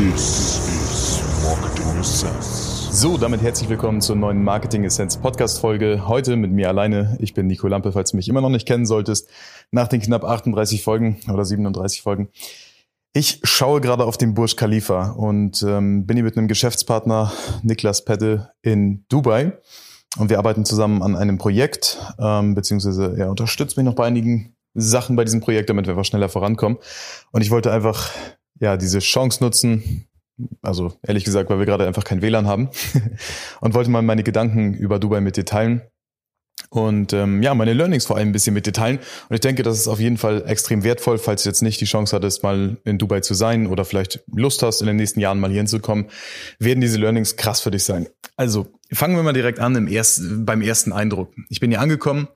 This is Marketing Essence. So, damit herzlich willkommen zur neuen Marketing Essence Podcast Folge. Heute mit mir alleine. Ich bin Nico Lampe, falls du mich immer noch nicht kennen solltest. Nach den knapp 38 Folgen oder 37 Folgen. Ich schaue gerade auf den Burj Khalifa und ähm, bin hier mit einem Geschäftspartner, Niklas Pette, in Dubai. Und wir arbeiten zusammen an einem Projekt, ähm, beziehungsweise er unterstützt mich noch bei einigen Sachen bei diesem Projekt, damit wir einfach schneller vorankommen. Und ich wollte einfach ja diese Chance nutzen, also ehrlich gesagt, weil wir gerade einfach kein WLAN haben und wollte mal meine Gedanken über Dubai mit dir teilen und ähm, ja, meine Learnings vor allem ein bisschen mit dir teilen. Und ich denke, das ist auf jeden Fall extrem wertvoll, falls du jetzt nicht die Chance hattest, mal in Dubai zu sein oder vielleicht Lust hast, in den nächsten Jahren mal hier hinzukommen, werden diese Learnings krass für dich sein. Also fangen wir mal direkt an im ersten, beim ersten Eindruck. Ich bin hier angekommen.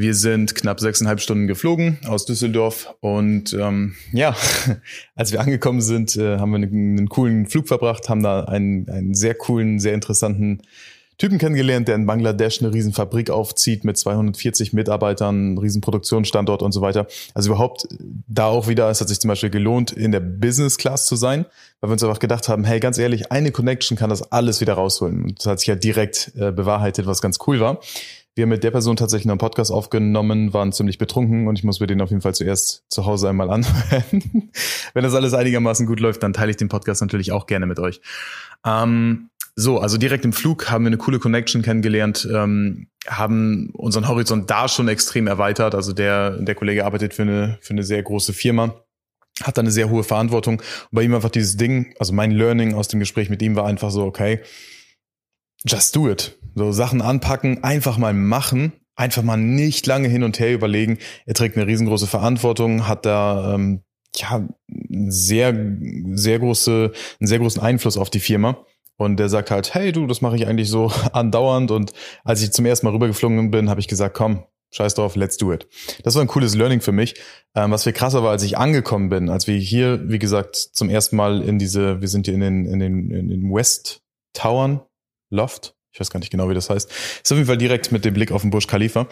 Wir sind knapp sechseinhalb Stunden geflogen aus Düsseldorf und ähm, ja, als wir angekommen sind, äh, haben wir einen, einen, coolen Flug verbracht, haben da einen, einen sehr coolen, sehr interessanten Typen kennengelernt, der in Bangladesch eine riesen Fabrik aufzieht mit 240 Mitarbeitern, riesen Produktionsstandort und so weiter. Also überhaupt da auch wieder, es hat sich zum Beispiel gelohnt, in der Business Class zu sein, weil wir uns einfach gedacht haben, hey, ganz ehrlich, eine Connection kann das alles wieder rausholen. Und das hat sich ja direkt äh, bewahrheitet, was ganz cool war. Wir haben mit der Person tatsächlich einen Podcast aufgenommen, waren ziemlich betrunken und ich muss mir den auf jeden Fall zuerst zu Hause einmal anhören. Wenn das alles einigermaßen gut läuft, dann teile ich den Podcast natürlich auch gerne mit euch. Ähm, so, also direkt im Flug haben wir eine coole Connection kennengelernt, ähm, haben unseren Horizont da schon extrem erweitert. Also der, der Kollege arbeitet für eine, für eine sehr große Firma hat da eine sehr hohe Verantwortung. Und bei ihm einfach dieses Ding, also mein Learning aus dem Gespräch mit ihm war einfach so, okay, just do it. So Sachen anpacken, einfach mal machen, einfach mal nicht lange hin und her überlegen. Er trägt eine riesengroße Verantwortung, hat da ähm, ja sehr sehr große einen sehr großen Einfluss auf die Firma. Und der sagt halt, hey du, das mache ich eigentlich so andauernd. Und als ich zum ersten Mal rübergeflogen bin, habe ich gesagt, komm, scheiß drauf, let's do it. Das war ein cooles Learning für mich. Ähm, was viel krasser war, als ich angekommen bin, als wir hier, wie gesagt, zum ersten Mal in diese, wir sind hier in den, in den, in den West Towern, Loft, ich weiß gar nicht genau, wie das heißt. Ist auf jeden Fall direkt mit dem Blick auf den Burj Khalifa.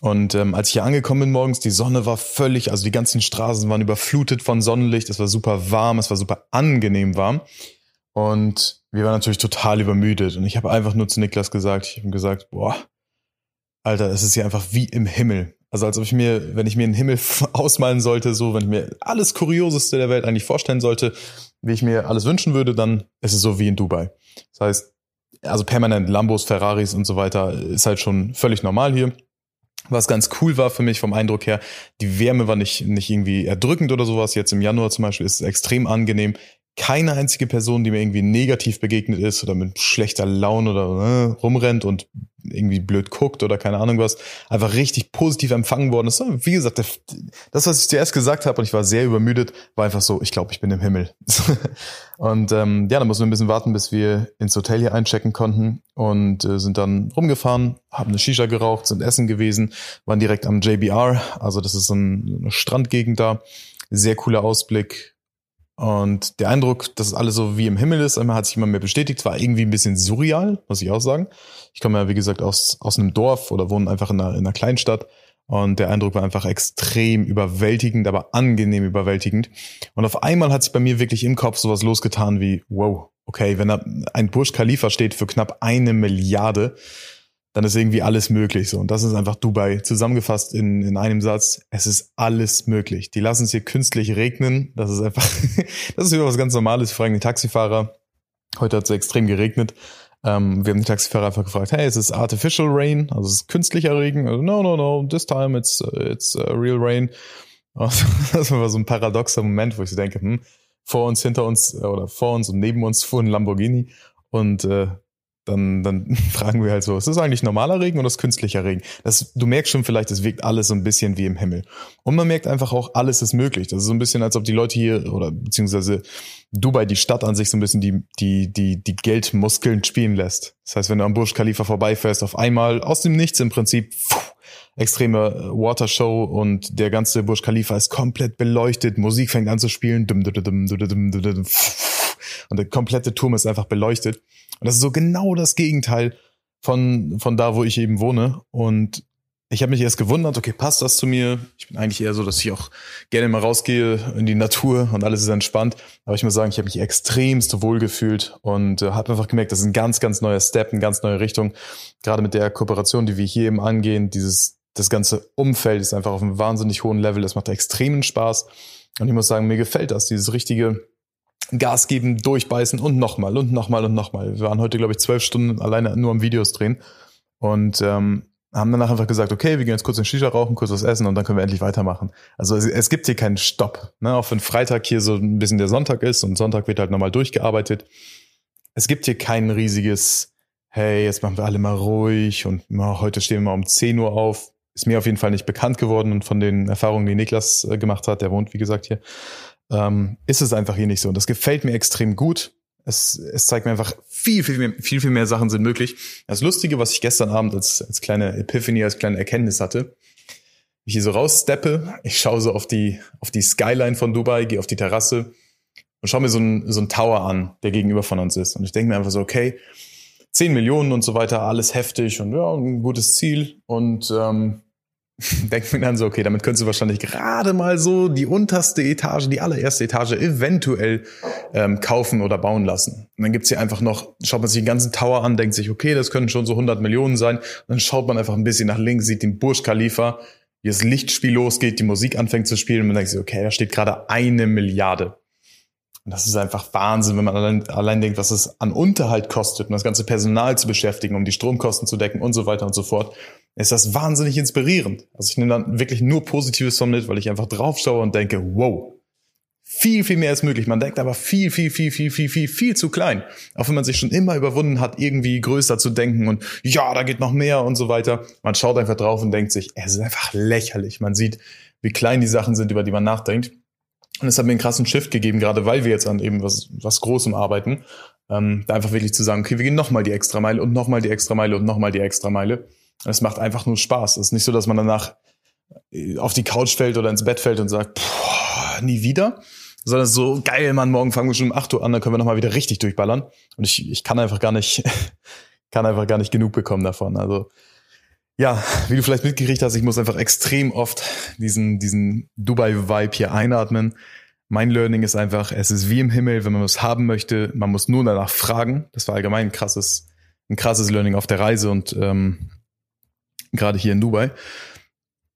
Und ähm, als ich hier angekommen bin morgens, die Sonne war völlig, also die ganzen Straßen waren überflutet von Sonnenlicht. Es war super warm, es war super angenehm warm. Und wir waren natürlich total übermüdet. Und ich habe einfach nur zu Niklas gesagt, ich habe ihm gesagt, boah, Alter, es ist hier einfach wie im Himmel. Also als ob ich mir, wenn ich mir einen Himmel ausmalen sollte, so, wenn ich mir alles Kurioseste der Welt eigentlich vorstellen sollte, wie ich mir alles wünschen würde, dann ist es so wie in Dubai. Das heißt, also permanent Lambos, Ferraris und so weiter ist halt schon völlig normal hier. Was ganz cool war für mich vom Eindruck her, die Wärme war nicht, nicht irgendwie erdrückend oder sowas. Jetzt im Januar zum Beispiel ist es extrem angenehm keine einzige Person, die mir irgendwie negativ begegnet ist oder mit schlechter Laune oder äh, rumrennt und irgendwie blöd guckt oder keine Ahnung was, einfach richtig positiv empfangen worden ist. Wie gesagt, das, was ich zuerst gesagt habe und ich war sehr übermüdet, war einfach so, ich glaube, ich bin im Himmel. und ähm, ja, dann mussten wir ein bisschen warten, bis wir ins Hotel hier einchecken konnten und äh, sind dann rumgefahren, haben eine Shisha geraucht, sind essen gewesen, waren direkt am JBR, also das ist so eine Strandgegend da, sehr cooler Ausblick, und der Eindruck, dass alles so wie im Himmel ist, einmal hat sich immer mehr bestätigt, war irgendwie ein bisschen surreal, muss ich auch sagen. Ich komme ja, wie gesagt, aus, aus einem Dorf oder wohne einfach in einer, in einer Kleinstadt. Und der Eindruck war einfach extrem überwältigend, aber angenehm überwältigend. Und auf einmal hat sich bei mir wirklich im Kopf sowas losgetan wie, wow, okay, wenn da ein Burj Khalifa steht für knapp eine Milliarde, dann ist irgendwie alles möglich. So. Und das ist einfach Dubai. Zusammengefasst in, in einem Satz, es ist alles möglich. Die lassen es hier künstlich regnen. Das ist einfach, das ist wieder was ganz Normales, vor allem die Taxifahrer. Heute hat es extrem geregnet. Ähm, wir haben die Taxifahrer einfach gefragt, hey, ist es artificial rain? Also es ist künstlicher Regen? Also, no, no, no, this time it's, it's uh, real rain. das war so ein paradoxer Moment, wo ich so denke, hm, vor uns, hinter uns oder vor uns und neben uns fuhr ein Lamborghini und äh, dann, dann fragen wir halt so, ist das eigentlich normaler Regen oder ist künstlicher Regen? Das, du merkst schon vielleicht, es wirkt alles so ein bisschen wie im Himmel. Und man merkt einfach auch, alles ist möglich. Das ist so ein bisschen, als ob die Leute hier oder beziehungsweise Dubai, die Stadt an sich so ein bisschen die, die, die, die Geldmuskeln spielen lässt. Das heißt, wenn du am Burj Khalifa vorbeifährst, auf einmal aus dem Nichts im Prinzip pfuh, extreme Watershow und der ganze Burj Khalifa ist komplett beleuchtet, Musik fängt an zu spielen, und der komplette Turm ist einfach beleuchtet. Und das ist so genau das Gegenteil von, von da, wo ich eben wohne. Und ich habe mich erst gewundert, okay, passt das zu mir? Ich bin eigentlich eher so, dass ich auch gerne mal rausgehe in die Natur und alles ist entspannt. Aber ich muss sagen, ich habe mich extremst wohl gefühlt und äh, habe einfach gemerkt, das ist ein ganz, ganz neuer Step, eine ganz neue Richtung. Gerade mit der Kooperation, die wir hier eben angehen, dieses, das ganze Umfeld ist einfach auf einem wahnsinnig hohen Level. Das macht extremen Spaß. Und ich muss sagen, mir gefällt das, dieses richtige Gas geben, durchbeißen und nochmal und nochmal und nochmal. Wir waren heute, glaube ich, zwölf Stunden alleine nur am Videos drehen. Und ähm, haben danach einfach gesagt, okay, wir gehen jetzt kurz in Shisha rauchen, kurz was essen und dann können wir endlich weitermachen. Also es, es gibt hier keinen Stopp. Ne? Auch wenn Freitag hier so ein bisschen der Sonntag ist und Sonntag wird halt nochmal durchgearbeitet. Es gibt hier kein riesiges, hey, jetzt machen wir alle mal ruhig und oh, heute stehen wir mal um 10 Uhr auf. Ist mir auf jeden Fall nicht bekannt geworden und von den Erfahrungen, die Niklas äh, gemacht hat, der wohnt, wie gesagt, hier, ähm, ist es einfach hier nicht so. Und das gefällt mir extrem gut. Es, es zeigt mir einfach viel, viel, mehr, viel, viel mehr Sachen sind möglich. Das Lustige, was ich gestern Abend als, als kleine Epiphany, als kleine Erkenntnis hatte, ich hier so raussteppe, ich schaue so auf die, auf die Skyline von Dubai, gehe auf die Terrasse und schaue mir so einen, so einen Tower an, der gegenüber von uns ist. Und ich denke mir einfach so, okay, 10 Millionen und so weiter, alles heftig und ja, ein gutes Ziel. Und ähm, denkt mir dann so, okay, damit könntest du wahrscheinlich gerade mal so die unterste Etage, die allererste Etage eventuell ähm, kaufen oder bauen lassen. Und dann gibt's hier einfach noch, schaut man sich den ganzen Tower an, denkt sich, okay, das können schon so 100 Millionen sein. Und dann schaut man einfach ein bisschen nach links, sieht den Burj Khalifa, wie das Lichtspiel losgeht, die Musik anfängt zu spielen und man denkt sich, okay, da steht gerade eine Milliarde. Und das ist einfach Wahnsinn, wenn man allein, allein denkt, was es an Unterhalt kostet, um das ganze Personal zu beschäftigen, um die Stromkosten zu decken und so weiter und so fort ist das wahnsinnig inspirierend. Also ich nehme dann wirklich nur Positives von mit, weil ich einfach drauf schaue und denke, wow, viel, viel mehr ist möglich. Man denkt aber viel, viel, viel, viel, viel, viel, viel zu klein. Auch wenn man sich schon immer überwunden hat, irgendwie größer zu denken und ja, da geht noch mehr und so weiter. Man schaut einfach drauf und denkt sich, es ist einfach lächerlich. Man sieht, wie klein die Sachen sind, über die man nachdenkt. Und es hat mir einen krassen Shift gegeben, gerade weil wir jetzt an eben was, was Großem arbeiten. Ähm, da einfach wirklich zu sagen, okay, wir gehen nochmal die extra Meile und nochmal die extra Meile und nochmal die extra Meile. Es macht einfach nur Spaß. Es ist nicht so, dass man danach äh, auf die Couch fällt oder ins Bett fällt und sagt, nie wieder. Sondern so, geil, Mann, morgen fangen wir schon um 8 Uhr an, dann können wir nochmal wieder richtig durchballern. Und ich, ich kann einfach gar nicht, kann einfach gar nicht genug bekommen davon. Also, ja, wie du vielleicht mitgekriegt hast, ich muss einfach extrem oft diesen, diesen Dubai-Vibe hier einatmen. Mein Learning ist einfach, es ist wie im Himmel, wenn man was haben möchte, man muss nur danach fragen. Das war allgemein ein krasses, ein krasses Learning auf der Reise und ähm, gerade hier in Dubai.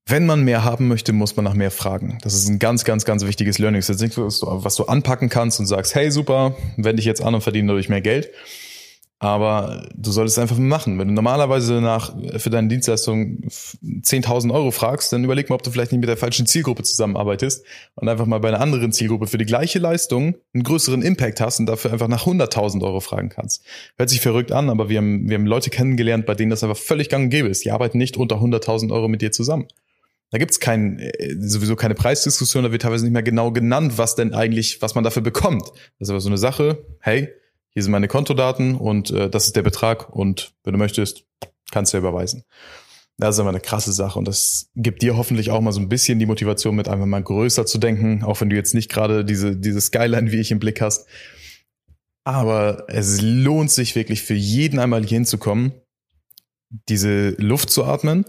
Wenn man mehr haben möchte, muss man nach mehr fragen. Das ist ein ganz, ganz, ganz wichtiges Learning. Das ist jetzt nicht, was du anpacken kannst und sagst, hey, super, wende ich jetzt an und verdiene dadurch mehr Geld, aber du solltest einfach machen. Wenn du normalerweise nach, für deine Dienstleistung 10.000 Euro fragst, dann überleg mal, ob du vielleicht nicht mit der falschen Zielgruppe zusammenarbeitest und einfach mal bei einer anderen Zielgruppe für die gleiche Leistung einen größeren Impact hast und dafür einfach nach 100.000 Euro fragen kannst. Hört sich verrückt an, aber wir haben, wir haben Leute kennengelernt, bei denen das einfach völlig gang und gäbe ist. Die arbeiten nicht unter 100.000 Euro mit dir zusammen. Da gibt's kein, äh, sowieso keine Preisdiskussion, da wird teilweise nicht mehr genau genannt, was denn eigentlich, was man dafür bekommt. Das ist aber so eine Sache, hey, hier sind meine Kontodaten und äh, das ist der Betrag und wenn du möchtest, kannst du ja überweisen. Das ist aber eine krasse Sache und das gibt dir hoffentlich auch mal so ein bisschen die Motivation mit einfach mal größer zu denken, auch wenn du jetzt nicht gerade diese, diese Skyline wie ich im Blick hast. Aber es lohnt sich wirklich für jeden einmal hier hinzukommen, diese Luft zu atmen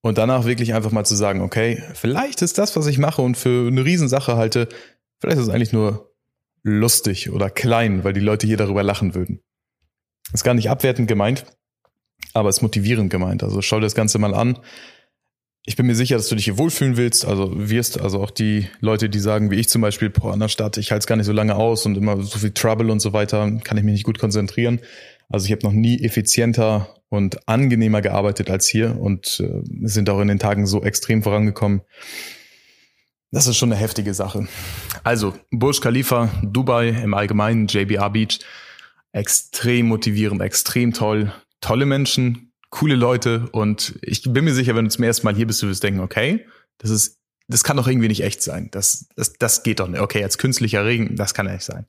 und danach wirklich einfach mal zu sagen, okay, vielleicht ist das, was ich mache und für eine Riesensache halte, vielleicht ist es eigentlich nur lustig oder klein, weil die Leute hier darüber lachen würden. Ist gar nicht abwertend gemeint, aber ist motivierend gemeint. Also schau dir das Ganze mal an. Ich bin mir sicher, dass du dich hier wohlfühlen willst, also wirst, also auch die Leute, die sagen, wie ich zum Beispiel, boah, an der Stadt, ich halte es gar nicht so lange aus und immer so viel Trouble und so weiter, kann ich mich nicht gut konzentrieren. Also ich habe noch nie effizienter und angenehmer gearbeitet als hier und äh, sind auch in den Tagen so extrem vorangekommen. Das ist schon eine heftige Sache. Also, Burj Khalifa, Dubai im Allgemeinen, JBR Beach, extrem motivierend, extrem toll, tolle Menschen, coole Leute und ich bin mir sicher, wenn du zum ersten Mal hier bist, du wirst denken, okay, das ist, das kann doch irgendwie nicht echt sein. Das, das, das geht doch nicht. Okay, als künstlicher Regen, das kann nicht sein.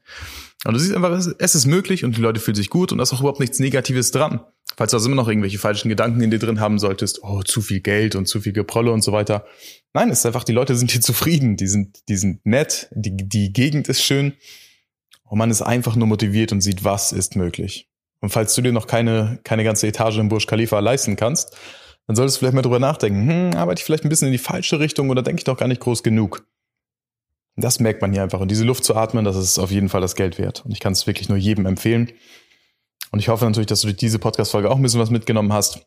Und du siehst einfach, es ist möglich und die Leute fühlen sich gut und da ist auch überhaupt nichts Negatives dran. Falls du also immer noch irgendwelche falschen Gedanken in dir drin haben solltest, oh, zu viel Geld und zu viel Geprolle und so weiter. Nein, es ist einfach, die Leute sind hier zufrieden, die sind, die sind nett, die, die Gegend ist schön und man ist einfach nur motiviert und sieht, was ist möglich. Und falls du dir noch keine, keine ganze Etage im Burj Khalifa leisten kannst, dann solltest du vielleicht mal drüber nachdenken, hm, arbeite ich vielleicht ein bisschen in die falsche Richtung oder denke ich doch gar nicht groß genug? Das merkt man hier einfach. Und diese Luft zu atmen, das ist auf jeden Fall das Geld wert. Und ich kann es wirklich nur jedem empfehlen. Und ich hoffe natürlich, dass du durch diese Podcast-Folge auch ein bisschen was mitgenommen hast.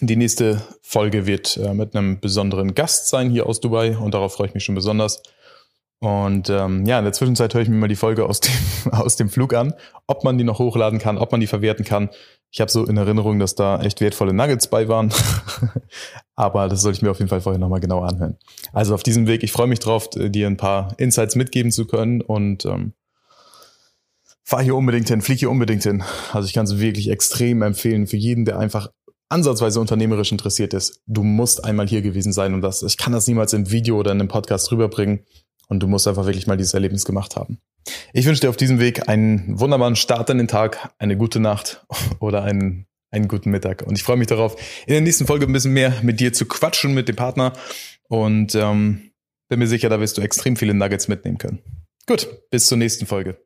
Die nächste Folge wird äh, mit einem besonderen Gast sein hier aus Dubai und darauf freue ich mich schon besonders. Und ähm, ja, in der Zwischenzeit höre ich mir mal die Folge aus dem, aus dem Flug an, ob man die noch hochladen kann, ob man die verwerten kann. Ich habe so in Erinnerung, dass da echt wertvolle Nuggets bei waren. Aber das sollte ich mir auf jeden Fall vorher nochmal genau anhören. Also auf diesem Weg, ich freue mich drauf, dir ein paar Insights mitgeben zu können und ähm, fahr hier unbedingt hin, flieg hier unbedingt hin. Also ich kann es wirklich extrem empfehlen für jeden, der einfach ansatzweise unternehmerisch interessiert ist. Du musst einmal hier gewesen sein und das, ich kann das niemals im Video oder in einem Podcast rüberbringen. Und du musst einfach wirklich mal dieses Erlebnis gemacht haben. Ich wünsche dir auf diesem Weg einen wunderbaren Start in den Tag, eine gute Nacht oder einen, einen guten Mittag. Und ich freue mich darauf, in der nächsten Folge ein bisschen mehr mit dir zu quatschen, mit dem Partner. Und ähm, bin mir sicher, da wirst du extrem viele Nuggets mitnehmen können. Gut, bis zur nächsten Folge.